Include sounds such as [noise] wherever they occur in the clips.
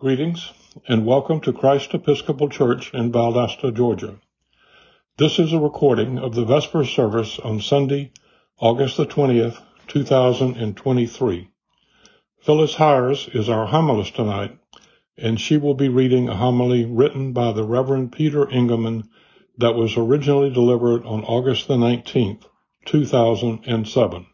Greetings and welcome to Christ Episcopal Church in Valdosta, Georgia. This is a recording of the Vesper service on Sunday, August the 20th, 2023. Phyllis Hires is our homilist tonight, and she will be reading a homily written by the Reverend Peter Engelman that was originally delivered on August the 19th, 2007.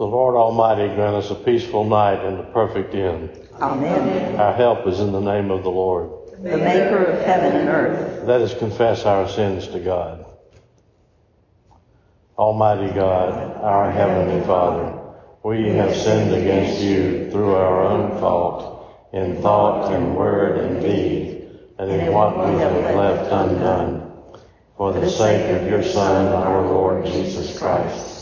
The Lord Almighty grant us a peaceful night and a perfect end. Amen. Our help is in the name of the Lord. The maker of heaven and earth. Let us confess our sins to God. Almighty God, our Heavenly Father, we have sinned against you through our own fault, in thought and word and deed, and in what we have left undone. For the sake of your Son, our Lord Jesus Christ,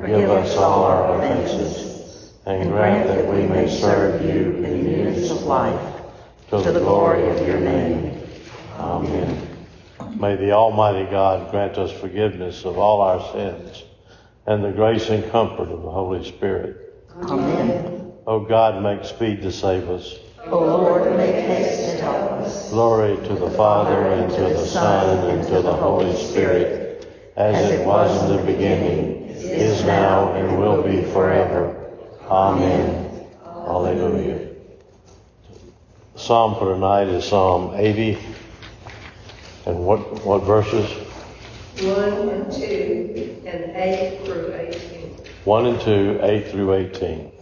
forgive us all our offenses, and grant that we may serve you in the newness of life, to the glory of your name. Amen. May the Almighty God grant us forgiveness of all our sins and the grace and comfort of the Holy Spirit. Amen. O God, make speed to save us. O Lord, make haste to help us. Glory to the Father, and to the Son, and to the Holy Spirit, as it was in the beginning, is now, and will be forever. Amen. Hallelujah. Psalm for tonight is Psalm 80. And what, what verses? 1 and 2, and 8 through 18. 1 and 2, 8 through 18.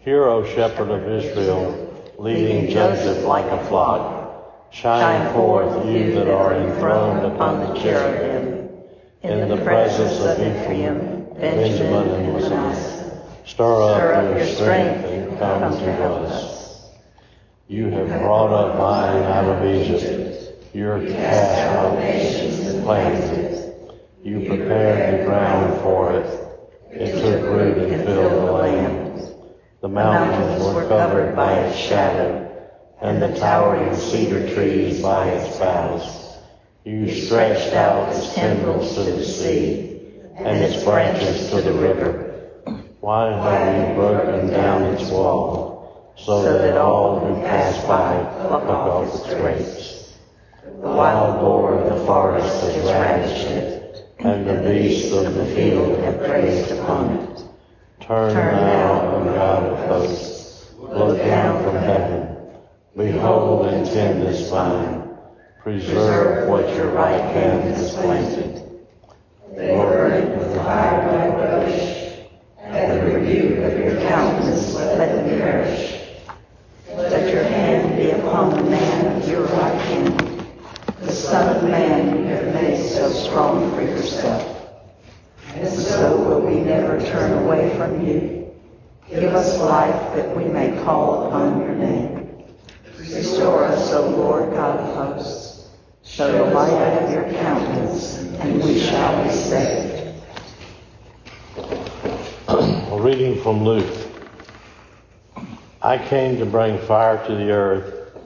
Hear, O shepherd of Israel, leading Joseph like a flock. Shine forth, you that are enthroned upon the cherubim, in the presence of Ephraim, Benjamin, and Manasseh. Stir up your strength and come to us. You have brought up mine out of Egypt. Your cast out nations and planted. You prepared the ground for it. It took root and filled the land. The mountains were covered by its shadow, and the towering cedar trees by its boughs. You stretched out its tendrils to the sea, and its branches to the river. Why have you broken down its wall, so that all who pass by pluck off its grapes? The wild boar of the forest has ravished it, and the beasts of the field have grazed upon it. Turn now, O God of hosts, look down from heaven. Behold and tend this vine. Preserve what your right hand has planted. They burn with fire like rubbish. At the rebuke of your countenance, let them perish. Let your hand be upon the man of your right hand the Son of Man you have made so strong for yourself. And so will we never turn away from you. Give us life that we may call upon your name. Restore us, O Lord God. Show the light of your countenance, and we shall be saved. A reading from Luke. I came to bring fire to the earth,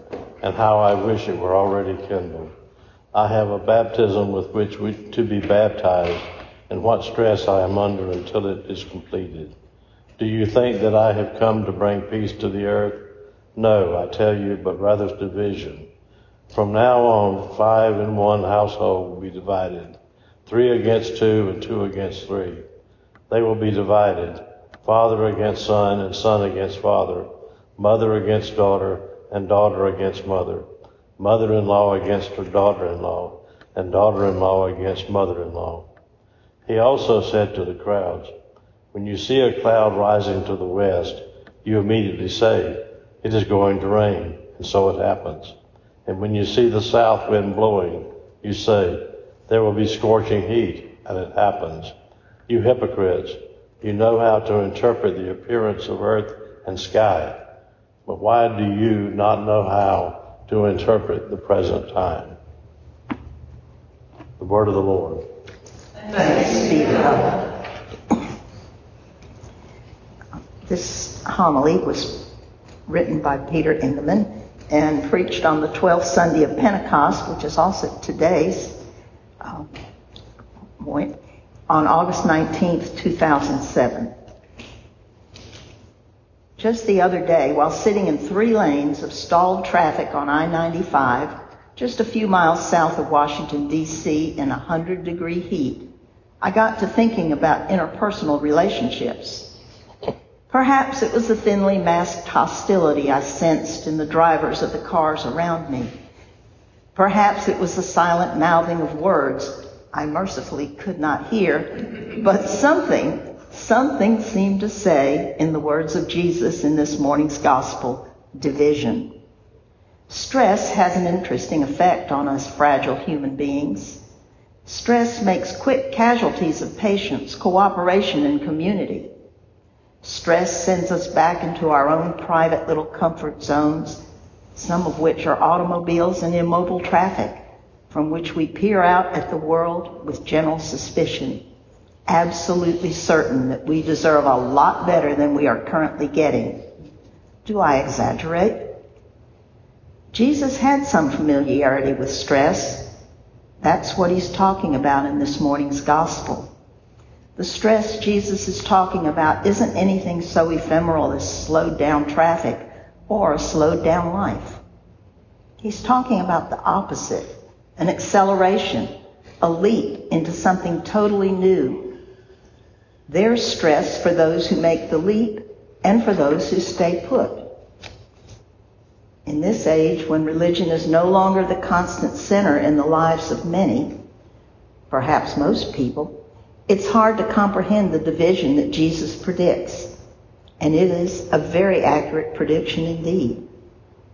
and how I wish it were already kindled. I have a baptism with which we to be baptized, and what stress I am under until it is completed. Do you think that I have come to bring peace to the earth? No, I tell you, but rather division. From now on, five in one household will be divided, three against two and two against three. They will be divided, father against son and son against father, mother against daughter and daughter against mother mother-in-law against her daughter-in-law, and daughter-in-law against mother-in-law. He also said to the crowds, When you see a cloud rising to the west, you immediately say, It is going to rain, and so it happens. And when you see the south wind blowing, you say, There will be scorching heat, and it happens. You hypocrites, you know how to interpret the appearance of earth and sky, but why do you not know how to interpret the present time. The word of the Lord. Thanks be to God. This homily was written by Peter Engelman and preached on the 12th Sunday of Pentecost, which is also today's uh, point, on August 19th, 2007. Just the other day, while sitting in three lanes of stalled traffic on I-95, just a few miles south of Washington, D.C., in a 100 degree heat, I got to thinking about interpersonal relationships. Perhaps it was the thinly masked hostility I sensed in the drivers of the cars around me. Perhaps it was the silent mouthing of words I mercifully could not hear, but something, something seemed to say in the words of Jesus in this morning's gospel, division. Stress has an interesting effect on us fragile human beings. Stress makes quick casualties of patience, cooperation, and community. Stress sends us back into our own private little comfort zones, some of which are automobiles and immobile traffic, from which we peer out at the world with general suspicion, absolutely certain that we deserve a lot better than we are currently getting. Do I exaggerate? Jesus had some familiarity with stress. That's what he's talking about in this morning's gospel. The stress Jesus is talking about isn't anything so ephemeral as slowed down traffic or a slowed down life. He's talking about the opposite, an acceleration, a leap into something totally new. There's stress for those who make the leap and for those who stay put. In this age, when religion is no longer the constant center in the lives of many, perhaps most people, it's hard to comprehend the division that Jesus predicts. And it is a very accurate prediction indeed.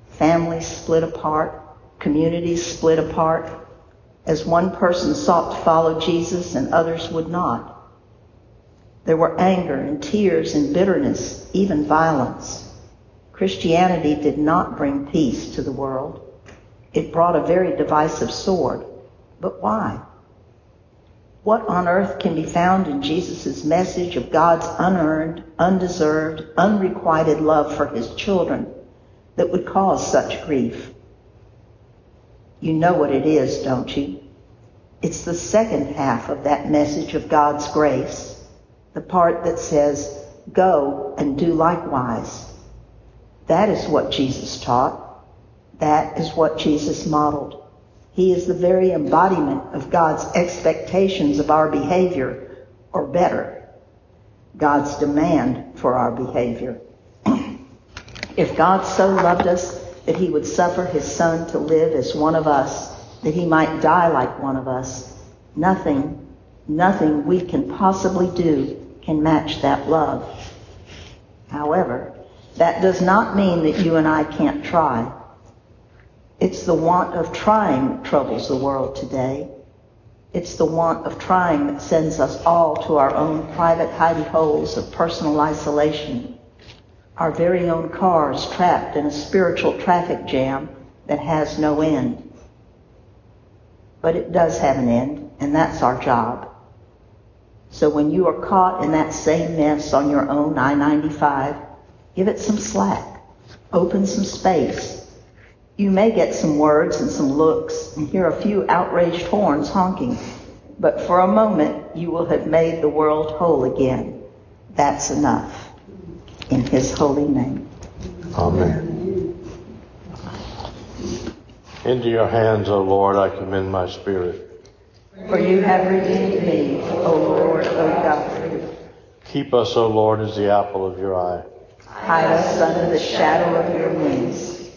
Families split apart, communities split apart, as one person sought to follow Jesus and others would not. There were anger and tears and bitterness, even violence. Christianity did not bring peace to the world. It brought a very divisive sword. But why? What on earth can be found in Jesus' message of God's unearned, undeserved, unrequited love for his children that would cause such grief? You know what it is, don't you? It's the second half of that message of God's grace, the part that says, go and do likewise. That is what Jesus taught. That is what Jesus modeled. He is the very embodiment of God's expectations of our behavior, or better, God's demand for our behavior. [clears throat] if God so loved us that he would suffer his son to live as one of us, that he might die like one of us, nothing, nothing we can possibly do can match that love. However, that does not mean that you and I can't try. It's the want of trying that troubles the world today. It's the want of trying that sends us all to our own private hidey holes of personal isolation. Our very own cars trapped in a spiritual traffic jam that has no end. But it does have an end, and that's our job. So when you are caught in that same mess on your own I-95, Give it some slack. Open some space. You may get some words and some looks and hear a few outraged horns honking, but for a moment you will have made the world whole again. That's enough. In his holy name. Amen. Into your hands, O Lord, I commend my spirit. For you have redeemed me, O Lord, O God. Keep us, O Lord, as the apple of your eye. Hide us under the shadow of your wings.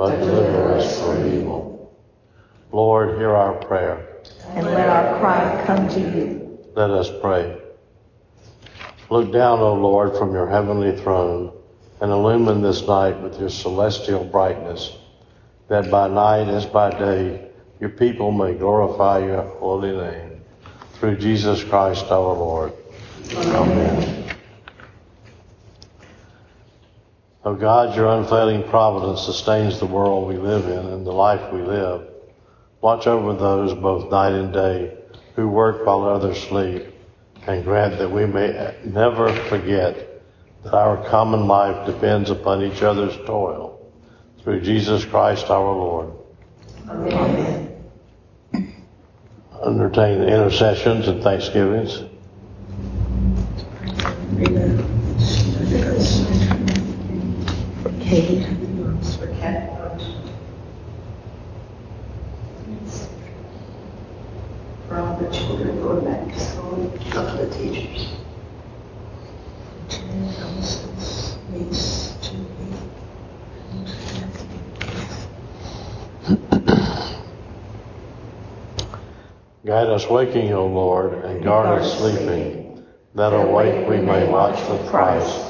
but deliver us from evil. Lord, hear our prayer. And let our cry come to you. Let us pray. Look down, O Lord, from your heavenly throne and illumine this night with your celestial brightness, that by night as by day your people may glorify your holy name. Through Jesus Christ our Lord. Amen. O God, your unfailing providence sustains the world we live in and the life we live. Watch over those both night and day who work while others sleep, and grant that we may never forget that our common life depends upon each other's toil. Through Jesus Christ our Lord. Amen. Entertain intercessions and thanksgivings. For Kate. For all the children going back to school, a couple teachers. Guide us waking, O Lord, and guard us sleeping, that awake we may watch with Christ,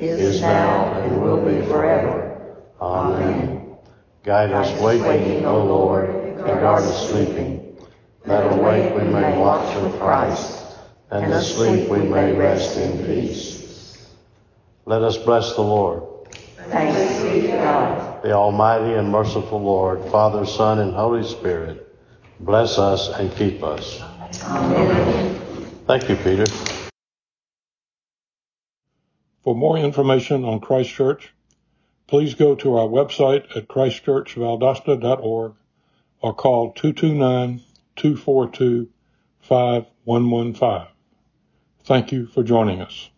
is now, and will be forever. Amen. Guide us waking, O Lord, and guard us sleeping, that awake we may watch with Christ, and asleep we may rest in peace. Let us bless the Lord. Thanks be to God. The Almighty and merciful Lord, Father, Son, and Holy Spirit, bless us and keep us. Amen. Thank you, Peter. For more information on Christ Church, please go to our website at christchurchvaldosta.org or call 229-242-5115. Thank you for joining us.